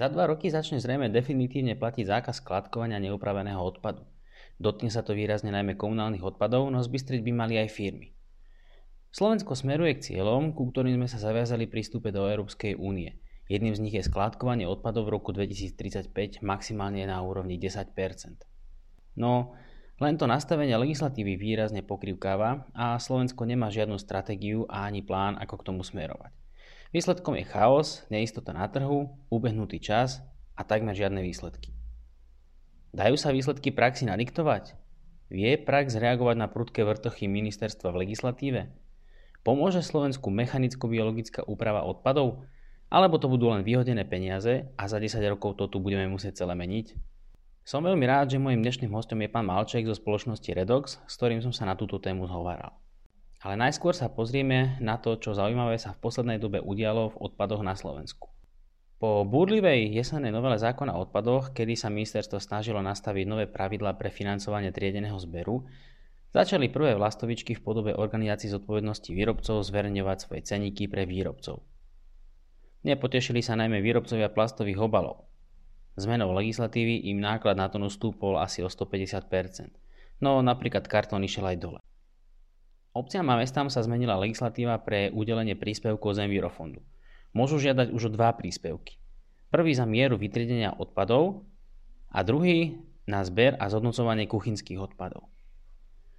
Za dva roky začne zrejme definitívne platiť zákaz skladkovania neupraveného odpadu. Dotkne sa to výrazne najmä komunálnych odpadov, no zbystriť by mali aj firmy. Slovensko smeruje k cieľom, ku ktorým sme sa zaviazali prístupe do Európskej únie. Jedným z nich je skladkovanie odpadov v roku 2035 maximálne na úrovni 10% No, len to nastavenie legislatívy výrazne pokrivkáva a Slovensko nemá žiadnu stratégiu a ani plán, ako k tomu smerovať. Výsledkom je chaos, neistota na trhu, ubehnutý čas a takmer žiadne výsledky. Dajú sa výsledky praxi nadiktovať? Vie prax reagovať na prudké vrtochy ministerstva v legislatíve? Pomôže Slovensku mechanicko-biologická úprava odpadov? Alebo to budú len vyhodené peniaze a za 10 rokov to tu budeme musieť celé meniť? Som veľmi rád, že môjim dnešným hostom je pán Malček zo spoločnosti Redox, s ktorým som sa na túto tému zhováral. Ale najskôr sa pozrieme na to, čo zaujímavé sa v poslednej dobe udialo v odpadoch na Slovensku. Po búrlivej jesennej novele zákona o odpadoch, kedy sa ministerstvo snažilo nastaviť nové pravidlá pre financovanie triedeného zberu, začali prvé vlastovičky v podobe organizácií zodpovednosti výrobcov zverejňovať svoje ceníky pre výrobcov. Nepotešili sa najmä výrobcovia plastových obalov. Zmenou legislatívy im náklad na tonu stúpol asi o 150%, no napríklad kartón išiel aj dole. Obciam a mestám sa zmenila legislatíva pre udelenie príspevkov z Envirofondu. Môžu žiadať už o dva príspevky. Prvý za mieru vytriedenia odpadov a druhý na zber a zhodnocovanie kuchynských odpadov.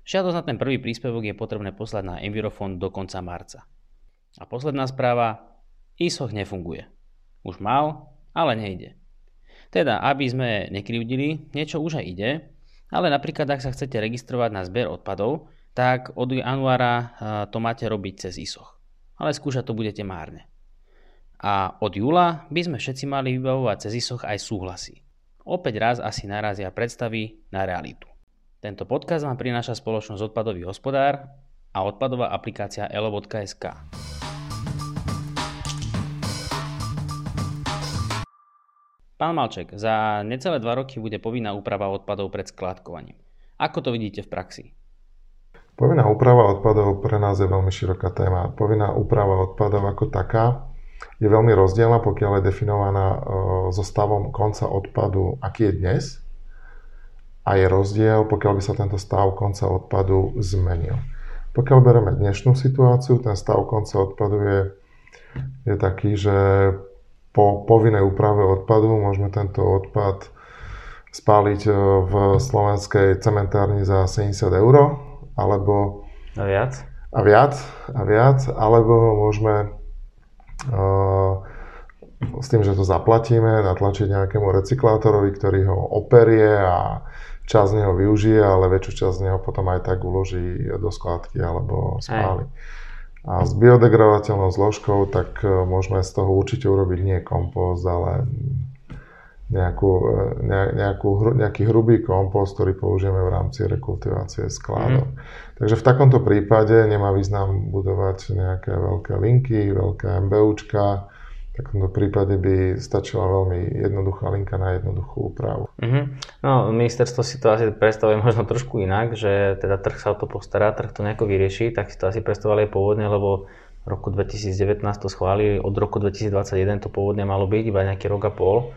Žiadosť na ten prvý príspevok je potrebné poslať na Envirofond do konca marca. A posledná správa, ISOch nefunguje. Už mal, ale nejde. Teda, aby sme nekrivdili, niečo už aj ide, ale napríklad ak sa chcete registrovať na zber odpadov, tak od januára eh, to máte robiť cez ISOch. Ale skúšať to budete márne. A od júla by sme všetci mali vybavovať cez ISOch aj súhlasy. Opäť raz asi narazia predstavy na realitu. Tento podcast vám prináša spoločnosť Odpadový hospodár a odpadová aplikácia elo.sk. Pán Malček, za necelé dva roky bude povinná úprava odpadov pred skládkovaním. Ako to vidíte v praxi? Povinná úprava odpadov pre nás je veľmi široká téma. Povinná úprava odpadov ako taká je veľmi rozdielna, pokiaľ je definovaná e, so stavom konca odpadu, aký je dnes. A je rozdiel, pokiaľ by sa tento stav konca odpadu zmenil. Pokiaľ bereme dnešnú situáciu, ten stav konca odpadu je, je taký, že po povinnej úprave odpadu môžeme tento odpad spáliť e, v slovenskej cementárni za 70 eur alebo... A viac? A viac, a viac, alebo môžeme uh, s tým, že to zaplatíme, natlačiť nejakému recyklátorovi, ktorý ho operie a čas z neho využije, ale väčšiu časť z neho potom aj tak uloží do skladky alebo spáli. A s biodegradovateľnou zložkou, tak môžeme z toho určite urobiť nie kompost, ale nejakú, e, ne, nejakú, nejaký hrubý kompost, ktorý použijeme v rámci rekultivácie skládok. Mm. Takže v takomto prípade nemá význam budovať nejaké veľké linky, veľké MBUčka. V takomto prípade by stačila veľmi jednoduchá linka na jednoduchú úpravu. Mm-hmm. No, ministerstvo si to asi predstavuje možno trošku inak, že teda trh sa o to postará, trh to nejako vyrieši, tak si to asi predstavovali pôvodne, lebo v roku 2019 to schválili, od roku 2021 to pôvodne malo byť iba nejaký rok a pol.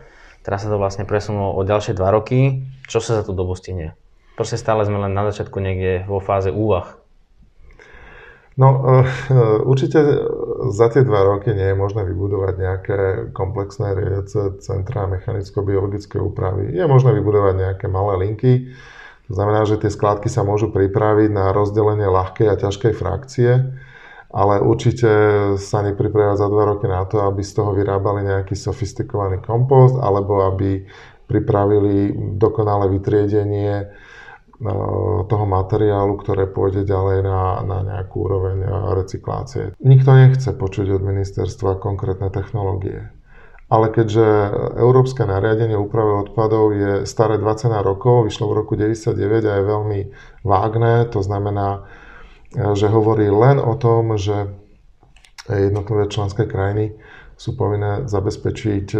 Teraz sa to vlastne presunulo o ďalšie dva roky. Čo sa za tú dobu stihne? Proste stále sme len na začiatku niekde vo fáze úvah. No, eh, určite za tie dva roky nie je možné vybudovať nejaké komplexné riadiace centra mechanicko-biologické úpravy. Je možné vybudovať nejaké malé linky. To znamená, že tie skládky sa môžu pripraviť na rozdelenie ľahkej a ťažkej frakcie ale určite sa nepripravia za dva roky na to, aby z toho vyrábali nejaký sofistikovaný kompost alebo aby pripravili dokonalé vytriedenie e, toho materiálu, ktoré pôjde ďalej na, na nejakú úroveň e, recyklácie. Nikto nechce počuť od ministerstva konkrétne technológie. Ale keďže Európske nariadenie úpravy odpadov je staré 20 rokov, vyšlo v roku 99 a je veľmi vágné, to znamená, že hovorí len o tom, že jednotlivé členské krajiny sú povinné zabezpečiť e,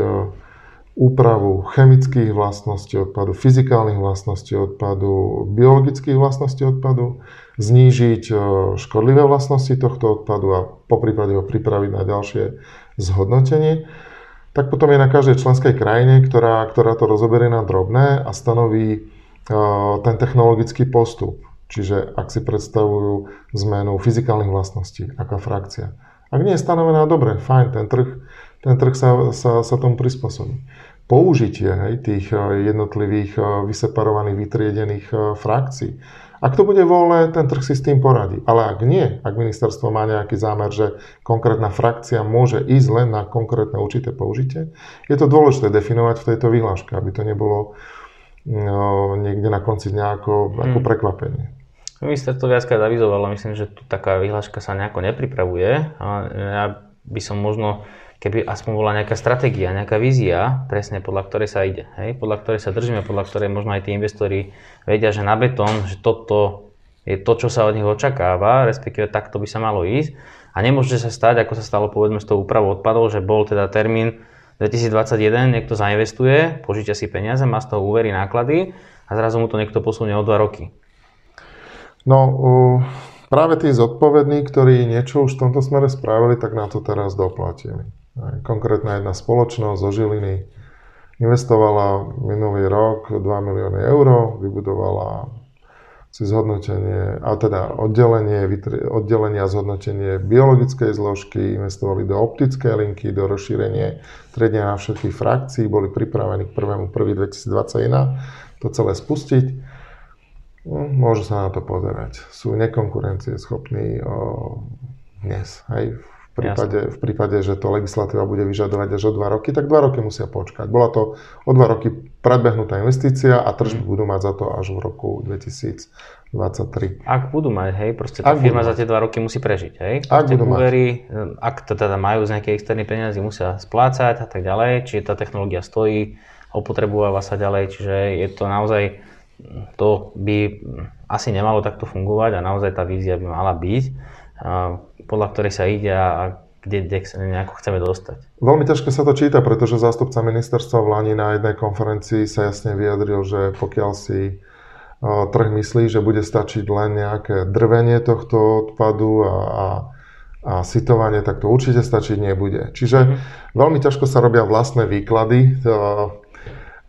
úpravu chemických vlastností odpadu, fyzikálnych vlastností odpadu, biologických vlastností odpadu, znížiť e, škodlivé vlastnosti tohto odpadu a po prípade ho pripraviť na ďalšie zhodnotenie. tak potom je na každej členskej krajine, ktorá, ktorá to rozoberie na drobné a stanoví ten technologický postup. Čiže ak si predstavujú zmenu fyzikálnych vlastností, aká frakcia. Ak nie je stanovená, dobre, fajn, ten trh, ten trh sa, sa, sa tomu prispôsobí. Použitie hej, tých jednotlivých vyseparovaných, vytriedených frakcií ak to bude voľné, ten trh si s tým poradí. Ale ak nie, ak ministerstvo má nejaký zámer, že konkrétna frakcia môže ísť len na konkrétne určité použitie, je to dôležité definovať v tejto vyhláške, aby to nebolo no, niekde na konci nejako ako hmm. prekvapenie. Ministerstvo viackrát avizovalo, myslím, že tu taká vyhláška sa nejako nepripravuje. A ja by som možno keby aspoň bola nejaká stratégia, nejaká vízia, presne podľa ktorej sa ide, hej? podľa ktorej sa držíme, podľa ktorej možno aj tí investori vedia, že na betón, že toto je to, čo sa od nich očakáva, respektíve takto by sa malo ísť. A nemôže sa stať, ako sa stalo povedzme s tou úpravou odpadov, že bol teda termín 2021, niekto zainvestuje, požičia si peniaze, má z toho úvery, náklady a zrazu mu to niekto posunie o 2 roky. No, práve tí zodpovední, ktorí niečo už v tomto smere spravili, tak na to teraz doplatili. Konkrétna jedna spoločnosť zo Žiliny investovala minulý rok 2 milióny eur, vybudovala si zhodnotenie, a teda oddelenie, a zhodnotenie biologickej zložky, investovali do optickej linky, do rozšírenie triedenia na všetkých frakcií, boli pripravení k 1.1.2021 to celé spustiť. No, môžu sa na to pozerať. Sú nekonkurencieschopní o, dnes, hej, v prípade, v prípade, že to legislatíva bude vyžadovať až o 2 roky, tak 2 roky musia počkať. Bola to o 2 roky predbehnutá investícia a tržby mm. budú mať za to až v roku 2023. Ak budú mať, hej, proste tá ak firma za tie 2 roky musí prežiť, hej? Ak budú úvery, mať. ak to teda majú z nejakej externej peniazy, musia splácať a tak ďalej, čiže tá technológia stojí, opotrebováva sa ďalej, čiže je to naozaj, to by asi nemalo takto fungovať a naozaj tá vízia by mala byť podľa ktorej sa ide a kde, kde nejako chceme dostať. Veľmi ťažko sa to číta, pretože zástupca ministerstva v Lani na jednej konferencii sa jasne vyjadril, že pokiaľ si trh myslí, že bude stačiť len nejaké drvenie tohto odpadu a, a, a sitovanie, tak to určite stačiť nebude. Čiže mm-hmm. veľmi ťažko sa robia vlastné výklady, to,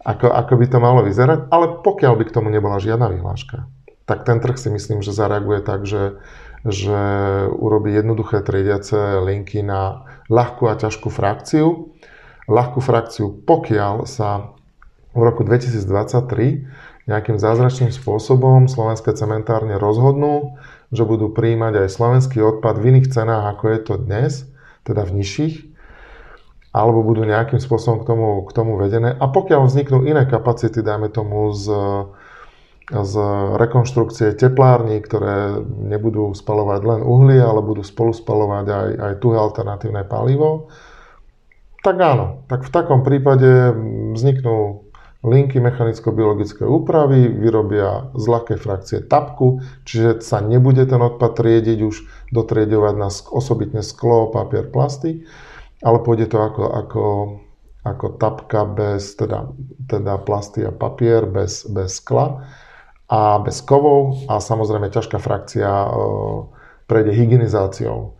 ako, ako by to malo vyzerať, ale pokiaľ by k tomu nebola žiadna vyhláška, tak ten trh si myslím, že zareaguje tak, že že urobí jednoduché triediace linky na ľahkú a ťažkú frakciu. Ľahkú frakciu, pokiaľ sa v roku 2023 nejakým zázračným spôsobom slovenské cementárne rozhodnú, že budú príjmať aj slovenský odpad v iných cenách, ako je to dnes, teda v nižších, alebo budú nejakým spôsobom k tomu, k tomu vedené. A pokiaľ vzniknú iné kapacity, dajme tomu z z rekonštrukcie teplární, ktoré nebudú spalovať len uhlie, ale budú spolu spalovať aj, aj tuhé alternatívne palivo, tak áno, tak v takom prípade vzniknú linky mechanicko-biologické úpravy, vyrobia z ľahkej frakcie tapku, čiže sa nebude ten odpad triediť už dotriedovať na osobitne sklo, papier, plasty, ale pôjde to ako, ako, ako tapka bez, teda, teda plasty a papier, bez, bez skla a bez kovov a samozrejme ťažká frakcia e, prejde hygienizáciou.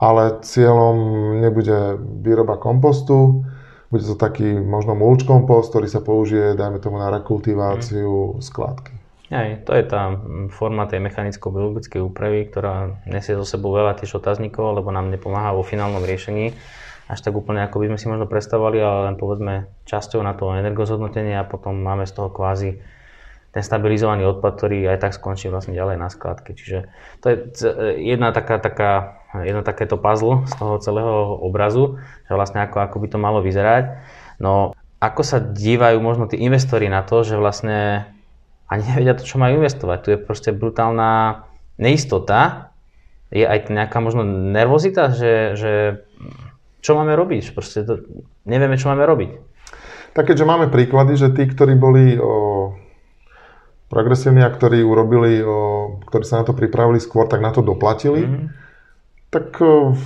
Ale cieľom nebude výroba kompostu, bude to taký možno mulč kompost, ktorý sa použije, dajme tomu, na rekultiváciu mm. skladky. Aj, to je tá forma tej mechanicko-biologickej úpravy, ktorá nesie zo sebou veľa tých otáznikov, lebo nám nepomáha vo finálnom riešení až tak úplne, ako by sme si možno predstavovali, ale len povedzme časťou na to energozhodnotenie a potom máme z toho kvázi ten stabilizovaný odpad, ktorý aj tak skončí vlastne ďalej na skladke. Čiže to je jedna taká, taká, jedno takéto puzzle z toho celého obrazu, že vlastne ako, ako by to malo vyzerať. No ako sa dívajú možno tí investori na to, že vlastne ani nevedia to, čo majú investovať. Tu je proste brutálna neistota, je aj nejaká možno nervozita, že, že čo máme robiť, proste to, nevieme, čo máme robiť. Tak keďže máme príklady, že tí, ktorí boli o progresívni a ktorí urobili, o, ktorí sa na to pripravili skôr, tak na to doplatili, mm-hmm. tak o,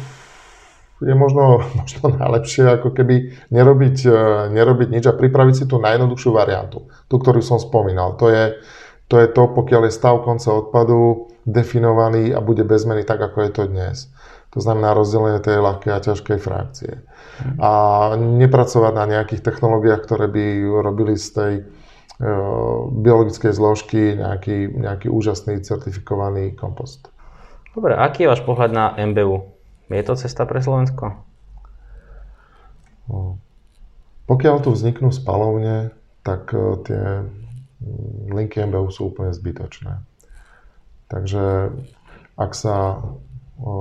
je možno, možno najlepšie ako keby nerobiť, e, nerobiť nič a pripraviť si tú najjednoduchšiu variantu, tú, ktorú som spomínal. To je, to je to, pokiaľ je stav konca odpadu definovaný a bude bez zmeny tak, ako je to dnes. To znamená rozdelenie tej ľahkej a ťažkej frakcie. A nepracovať na nejakých technológiách, ktoré by robili z tej e, biologickej zložky nejaký, nejaký úžasný certifikovaný kompost. Dobre, aký je váš pohľad na MBU? Je to cesta pre Slovensko? No. Pokiaľ tu vzniknú spalovne, tak e, tie linky MBU sú úplne zbytočné. Takže ak sa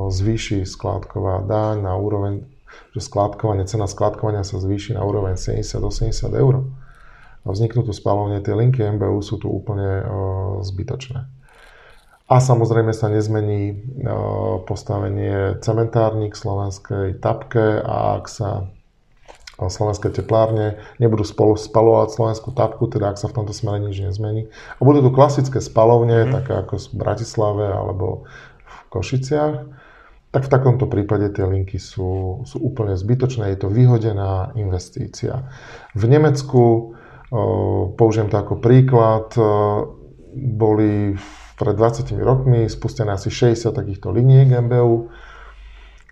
zvýši skládková daň na úroveň, že skládkovanie, cena skládkovania sa zvýši na úroveň 70-80 eur a vzniknú tu spalovne, tie linky MBU sú tu úplne zbytočné. A samozrejme sa nezmení postavenie cementárnik slovenskej tapke a ak sa slovenské teplárne nebudú spolu spalovať slovenskú tapku, teda ak sa v tomto smere nič nezmení. A budú tu klasické spalovne, mm. také ako v Bratislave alebo v Košiciach, tak v takomto prípade tie linky sú, sú úplne zbytočné. Je to vyhodená investícia. V Nemecku, použijem to ako príklad, boli pred 20 rokmi spustené asi 60 takýchto liniek MBU.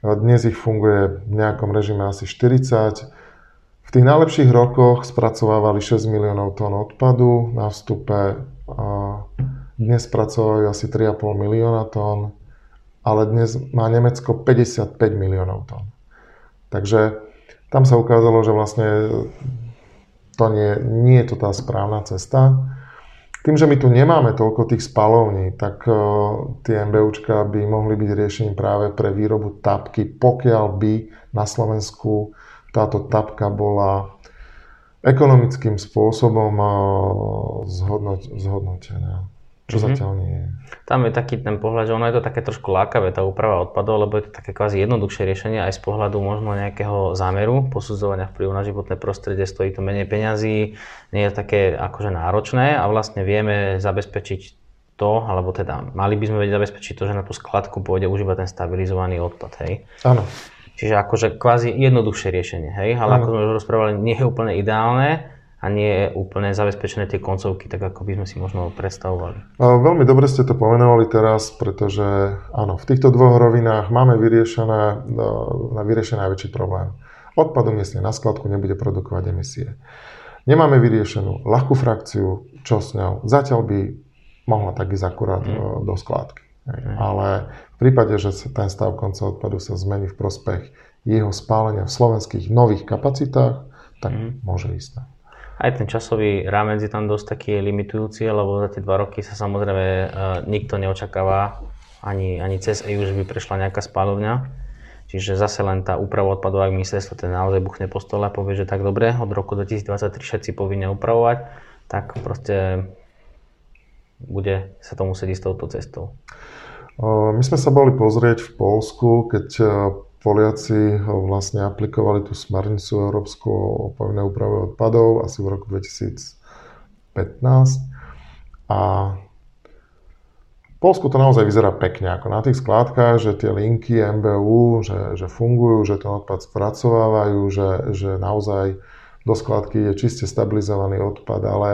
Dnes ich funguje v nejakom režime asi 40 v tých najlepších rokoch spracovávali 6 miliónov tón odpadu na vstupe. Dnes spracovajú asi 3,5 milióna tón, ale dnes má Nemecko 55 miliónov tón. Takže tam sa ukázalo, že vlastne to nie, nie je to tá správna cesta. Tým, že my tu nemáme toľko tých spalovní, tak tie MBUčka by mohli byť riešením práve pre výrobu tapky, pokiaľ by na Slovensku táto tapka bola ekonomickým spôsobom zhodnoť, zhodnotená. Čo mm-hmm. zatiaľ nie je. Tam je taký ten pohľad, že ono je to také trošku lákavé, tá úprava odpadov, lebo je to také kvázi jednoduchšie riešenie aj z pohľadu možno nejakého zámeru posudzovania vplyvu na životné prostredie, stojí to menej peňazí, nie je také akože náročné a vlastne vieme zabezpečiť to, alebo teda mali by sme vedieť zabezpečiť to, že na tú skladku pôjde už iba ten stabilizovaný odpad, hej? Áno. Čiže akože kvázi jednoduchšie riešenie, hej? Ale ako sme už rozprávali, nie je úplne ideálne a nie je úplne zabezpečené tie koncovky, tak ako by sme si možno predstavovali. Veľmi dobre ste to pomenovali teraz, pretože áno, v týchto dvoch rovinách máme vyriešené, na vyriešený najväčší problém. Odpad umiestne na skladku nebude produkovať emisie. Nemáme vyriešenú ľahkú frakciu, čo s ňou. Zatiaľ by mohla tak ísť akurát mm. do skladky. Mm. Ale v prípade, že ten stav konca odpadu sa zmení v prospech jeho spálenia v slovenských nových kapacitách, tak mm. môže ísť. Aj ten časový rámec je tam dosť taký limitujúci, lebo za tie dva roky sa samozrejme uh, nikto neočakáva ani, ani cez EU, že by prešla nejaká spálovňa. Čiže zase len tá úprava odpadov, ak ministerstvo ten naozaj buchne po stole a povie, že tak dobre, od roku 2023 všetci povinne upravovať, tak proste bude sa to musieť ísť touto cestou. My sme sa boli pozrieť v Polsku, keď Poliaci vlastne aplikovali tú smernicu Európsku o povinnej úprave odpadov asi v roku 2015. A v Polsku to naozaj vyzerá pekne, ako na tých skládkach, že tie linky MBU, že, že fungujú, že ten odpad spracovávajú, že, že naozaj do skladky je čiste stabilizovaný odpad, ale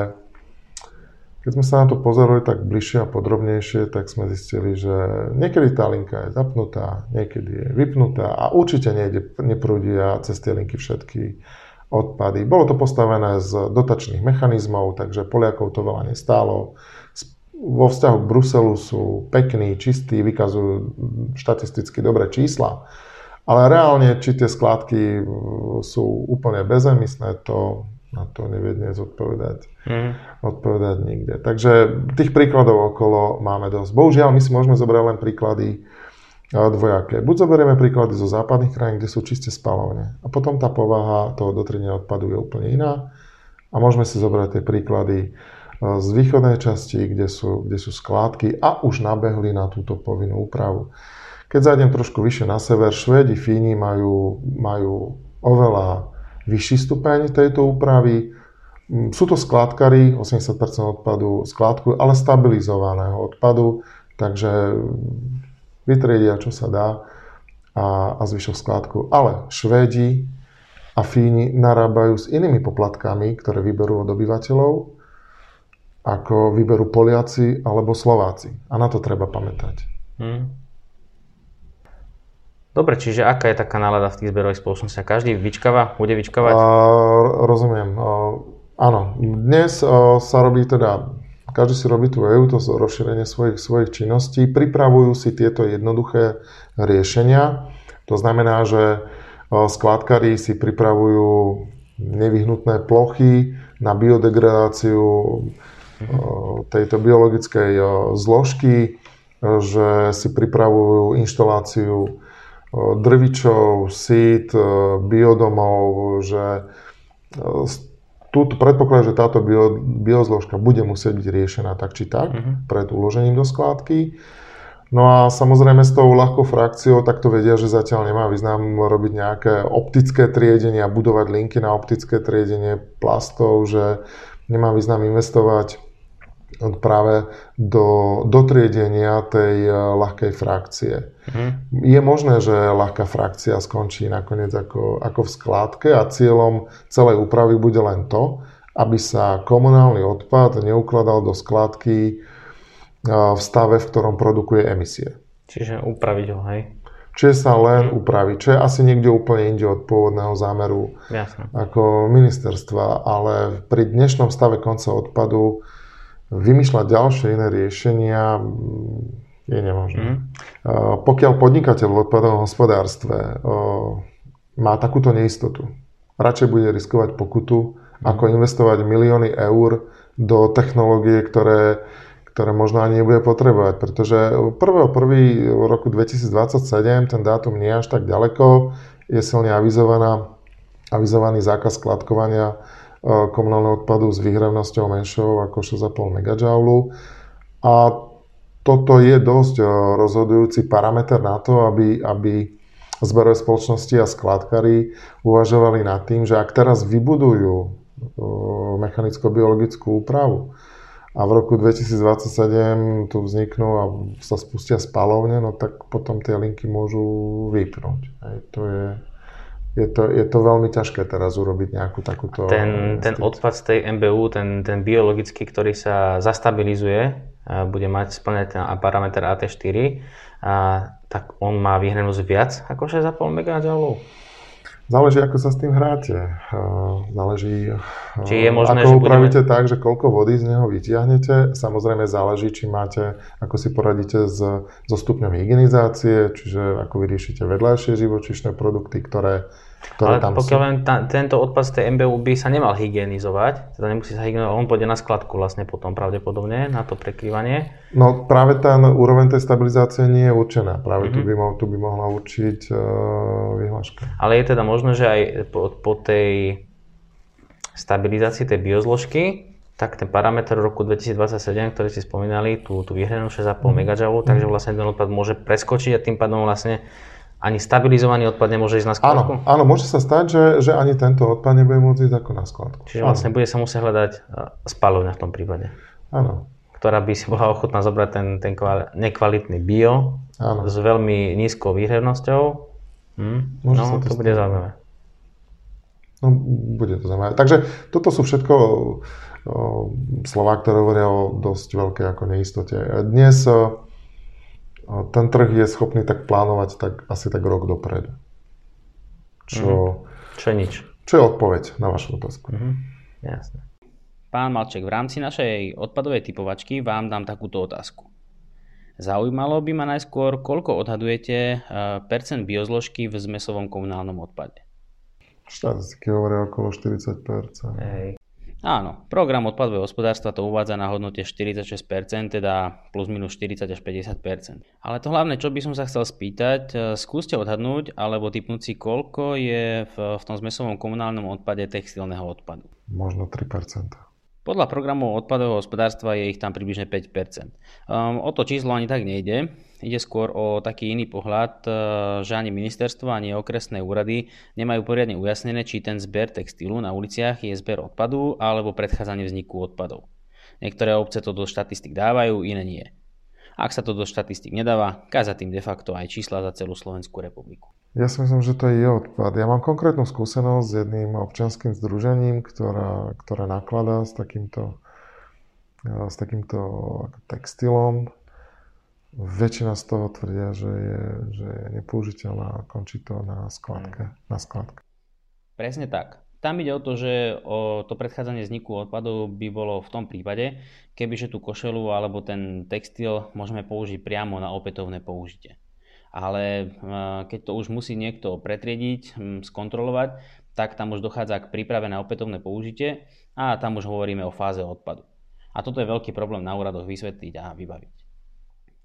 keď sme sa na to pozerali tak bližšie a podrobnejšie, tak sme zistili, že niekedy tá linka je zapnutá, niekedy je vypnutá a určite nejde, neprúdia cez tie linky všetky odpady. Bolo to postavené z dotačných mechanizmov, takže Poliakov to veľa nestálo. Vo vzťahu k Bruselu sú pekní, čistí, vykazujú štatisticky dobré čísla. Ale reálne, či tie skládky sú úplne bezemisné, to na to nevie dnes odpovedať, mm. odpovedať nikde. Takže tých príkladov okolo máme dosť. Bohužiaľ, my si môžeme zobrať len príklady dvojaké. Buď zoberieme príklady zo západných krajín, kde sú čiste spalovne. A potom tá povaha toho dotrenia odpadu je úplne iná. A môžeme si zobrať tie príklady z východnej časti, kde sú, kde sú skládky a už nabehli na túto povinnú úpravu. Keď zajdem trošku vyššie na sever, Švédi, Fíni majú, majú oveľa vyšší stupeň tejto úpravy. Mm, sú to skládkary, 80% odpadu skládkujú, ale stabilizovaného odpadu, takže vytriedia, čo sa dá a, a zvyšok skládku. Ale Švédi a Fíni narábajú s inými poplatkami, ktoré vyberú od obyvateľov, ako vyberú Poliaci alebo Slováci. A na to treba pamätať. Hmm. Dobre, čiže aká je taká nálada v tých zberových spoločnostiach? Každý vyčkáva, bude vyčkávať? A, rozumiem. A, áno, dnes a, sa robí teda, každý si robí tú EU, to rozšírenie svojich, svojich činností, pripravujú si tieto jednoduché riešenia. To znamená, že skládkari si pripravujú nevyhnutné plochy na biodegradáciu tejto biologickej zložky, že si pripravujú inštaláciu drvičov, sít, biodomov, že tu predpokladá, že táto bio, biozložka bude musieť byť riešená tak či tak uh-huh. pred uložením do skládky. No a samozrejme s tou ľahkou frakciou takto vedia, že zatiaľ nemá význam robiť nejaké optické triedenie a budovať linky na optické triedenie plastov, že nemá význam investovať práve do dotriedenia tej eh, ľahkej frakcie. Mm. Je možné, že ľahká frakcia skončí nakoniec ako, ako v skládke a cieľom celej úpravy bude len to, aby sa komunálny odpad neukladal do skládky eh, v stave, v ktorom produkuje emisie. Čiže upraviť ho, hej? Čiže sa len upraví, čo je asi niekde úplne inde od pôvodného zámeru Jasne. ako ministerstva, ale pri dnešnom stave konca odpadu vymýšľať ďalšie iné riešenia mm, je nemožné. Mm. Pokiaľ podnikateľ v odpadovom hospodárstve má takúto neistotu, radšej bude riskovať pokutu, mm. ako investovať milióny eur do technológie, ktoré, ktoré možno ani nebude potrebovať. Pretože 1.1. roku 2027, ten dátum nie až tak ďaleko, je silne avizovaná, avizovaný zákaz skladkovania komunálneho odpadu s výhrevnosťou menšou ako 6,5 MJ. A toto je dosť rozhodujúci parameter na to, aby, aby zberové spoločnosti a skladkári uvažovali nad tým, že ak teraz vybudujú mechanicko-biologickú úpravu a v roku 2027 tu vzniknú a sa spustia spalovne, no tak potom tie linky môžu vypnúť. Hej, to je je to, je to veľmi ťažké teraz urobiť nejakú takúto... Ten, ten odpad z tej MBU, ten, ten biologický, ktorý sa zastabilizuje, bude mať splnený ten parameter AT4, a, tak on má vyhrenosť viac ako 6,5 MJ? Záleží, ako sa s tým hráte. Záleží, či je možné, ako upravíte budeme... tak, že koľko vody z neho vytiahnete. Samozrejme záleží, či máte, ako si poradíte s, so stupňom hygienizácie, čiže ako vyriešite vedľajšie živočišné produkty, ktoré ktoré Ale tam pokiaľ len ta, tento odpad z tej MBU by sa nemal hygienizovať, teda nemusí sa hygienizovať, on pôjde na skladku vlastne potom pravdepodobne na to prekrývanie. No práve tá úroveň tej stabilizácie nie je určená. Práve mm-hmm. tu, by mo, tu by mohla určiť uh, vyhláška. Ale je teda možné, že aj po, po tej stabilizácii tej biozložky, tak ten parameter roku 2027, ktorý ste spomínali, tú, tú vyhranú 6,5 mm. MJ, takže vlastne ten odpad môže preskočiť a tým pádom vlastne ani stabilizovaný odpad nemôže ísť na skladku? Áno, áno môže sa stať, že, že ani tento odpad nebude môcť ísť ako na skladku. Čiže áno. vlastne bude sa musieť hľadať e, spalovňa v tom prípade. Áno. Ktorá by si bola ochotná zobrať ten, ten nekvalitný bio áno. s veľmi nízkou výhrevnosťou. Hm? Môže no, sa to, to bude zaujímavé. No, bude to zaujímavé. Takže toto sú všetko slova, ktoré hovoria o dosť veľkej ako neistote. Dnes ten trh je schopný tak plánovať tak asi tak rok dopredu. Čo, mm-hmm. čo je nič. Čo je odpoveď na vašu otázku. Mm-hmm. Jasne. Pán Malček, v rámci našej odpadovej typovačky vám dám takúto otázku. Zaujímalo by ma najskôr, koľko odhadujete eh, percent biozložky v zmesovom komunálnom odpade? Štatistiky hovoria okolo 40%. Hej. Áno, program odpadového hospodárstva to uvádza na hodnote 46%, teda plus minus 40 až 50%. Ale to hlavné, čo by som sa chcel spýtať, e, skúste odhadnúť alebo typnúť si, koľko je v, v tom zmesovom komunálnom odpade textilného odpadu. Možno 3%. Podľa programu odpadového hospodárstva je ich tam približne 5%. Um, o to číslo ani tak nejde. Ide skôr o taký iný pohľad, e, že ani ministerstvo, ani okresné úrady nemajú poriadne ujasnené, či ten zber textilu na uliciach je zber odpadu alebo predchádzanie vzniku odpadov. Niektoré obce to do štatistik dávajú, iné nie. Ak sa to do štatistik nedáva, kaza tým de facto aj čísla za celú Slovenskú republiku. Ja si myslím, že to je odpad. Ja mám konkrétnu skúsenosť s jedným občanským združením, ktorá, ktoré nakladá s takýmto, s takýmto textilom väčšina z toho tvrdia, že je, že je nepoužiteľná a končí to na skladke. Mm. Na skladke. Presne tak. Tam ide o to, že o to predchádzanie vzniku odpadov by bolo v tom prípade, kebyže tú košelu alebo ten textil môžeme použiť priamo na opätovné použitie. Ale e, keď to už musí niekto pretriediť, skontrolovať, tak tam už dochádza k príprave na opätovné použitie a tam už hovoríme o fáze odpadu. A toto je veľký problém na úradoch vysvetliť a vybaviť.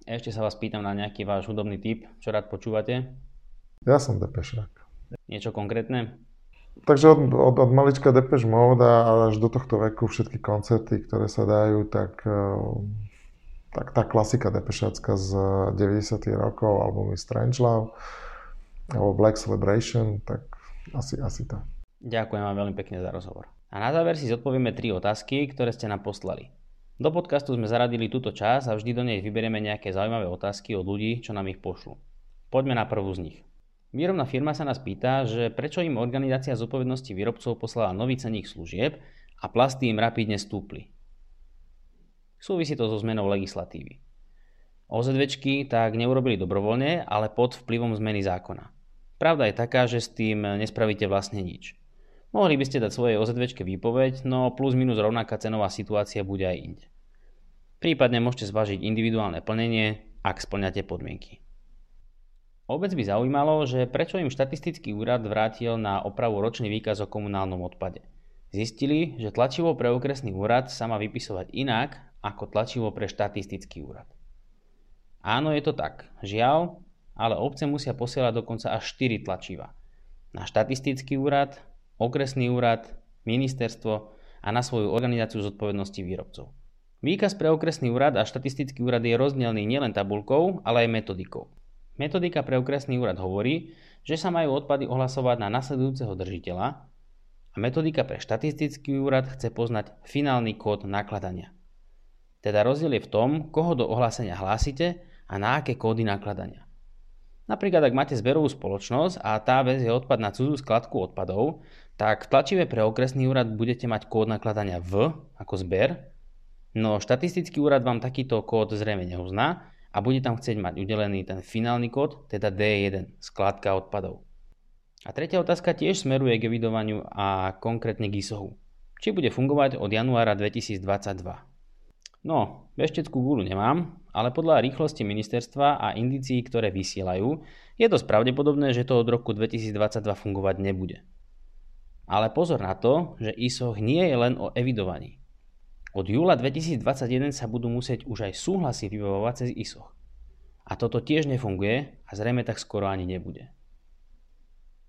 Ešte sa vás pýtam na nejaký váš hudobný typ, čo rád počúvate? Ja som depešák. Niečo konkrétne? Takže od, od, od malička Depeche Mode a až do tohto veku všetky koncerty, ktoré sa dajú, tak, eh, tak tá klasika Depešácka z 90. rokov, albumy Love alebo Black Celebration, tak asi, asi to. Ďakujem vám veľmi pekne za rozhovor. A na záver si zodpovieme tri otázky, ktoré ste nám poslali. Do podcastu sme zaradili túto čas a vždy do nej vyberieme nejaké zaujímavé otázky od ľudí, čo nám ich pošlú. Poďme na prvú z nich. Výrobná firma sa nás pýta, že prečo im organizácia zodpovednosti výrobcov poslala nový ceník služieb a plasty im rapidne stúpli. Súvisí to so zmenou legislatívy. OZVčky tak neurobili dobrovoľne, ale pod vplyvom zmeny zákona. Pravda je taká, že s tým nespravíte vlastne nič. Mohli by ste dať svojej OZVčke výpoveď, no plus minus rovnaká cenová situácia bude aj inde. Prípadne môžete zvážiť individuálne plnenie, ak splňate podmienky. Obec by zaujímalo, že prečo im štatistický úrad vrátil na opravu ročný výkaz o komunálnom odpade. Zistili, že tlačivo pre okresný úrad sa má vypisovať inak ako tlačivo pre štatistický úrad. Áno, je to tak. Žiaľ, ale obce musia posielať dokonca až 4 tlačiva. Na štatistický úrad, okresný úrad, ministerstvo a na svoju organizáciu zodpovednosti výrobcov. Výkaz pre okresný úrad a štatistický úrad je rozdielný nielen tabulkou, ale aj metodikou. Metodika pre okresný úrad hovorí, že sa majú odpady ohlasovať na nasledujúceho držiteľa a metodika pre štatistický úrad chce poznať finálny kód nakladania. Teda rozdiel je v tom, koho do ohlásenia hlásite a na aké kódy nakladania. Napríklad, ak máte zberovú spoločnosť a tá vezie odpad na cudzú skladku odpadov, tak v tlačive pre okresný úrad budete mať kód nakladania V ako zber, no štatistický úrad vám takýto kód zrejme neuzná a bude tam chcieť mať udelený ten finálny kód, teda D1, skládka odpadov. A tretia otázka tiež smeruje k evidovaniu a konkrétne k ISOHu. Či bude fungovať od januára 2022. No, vešteckú gulu nemám, ale podľa rýchlosti ministerstva a indicií, ktoré vysielajú, je dosť pravdepodobné, že to od roku 2022 fungovať nebude. Ale pozor na to, že ISOH nie je len o evidovaní. Od júla 2021 sa budú musieť už aj súhlasy vybavovať cez ISOch. A toto tiež nefunguje a zrejme tak skoro ani nebude.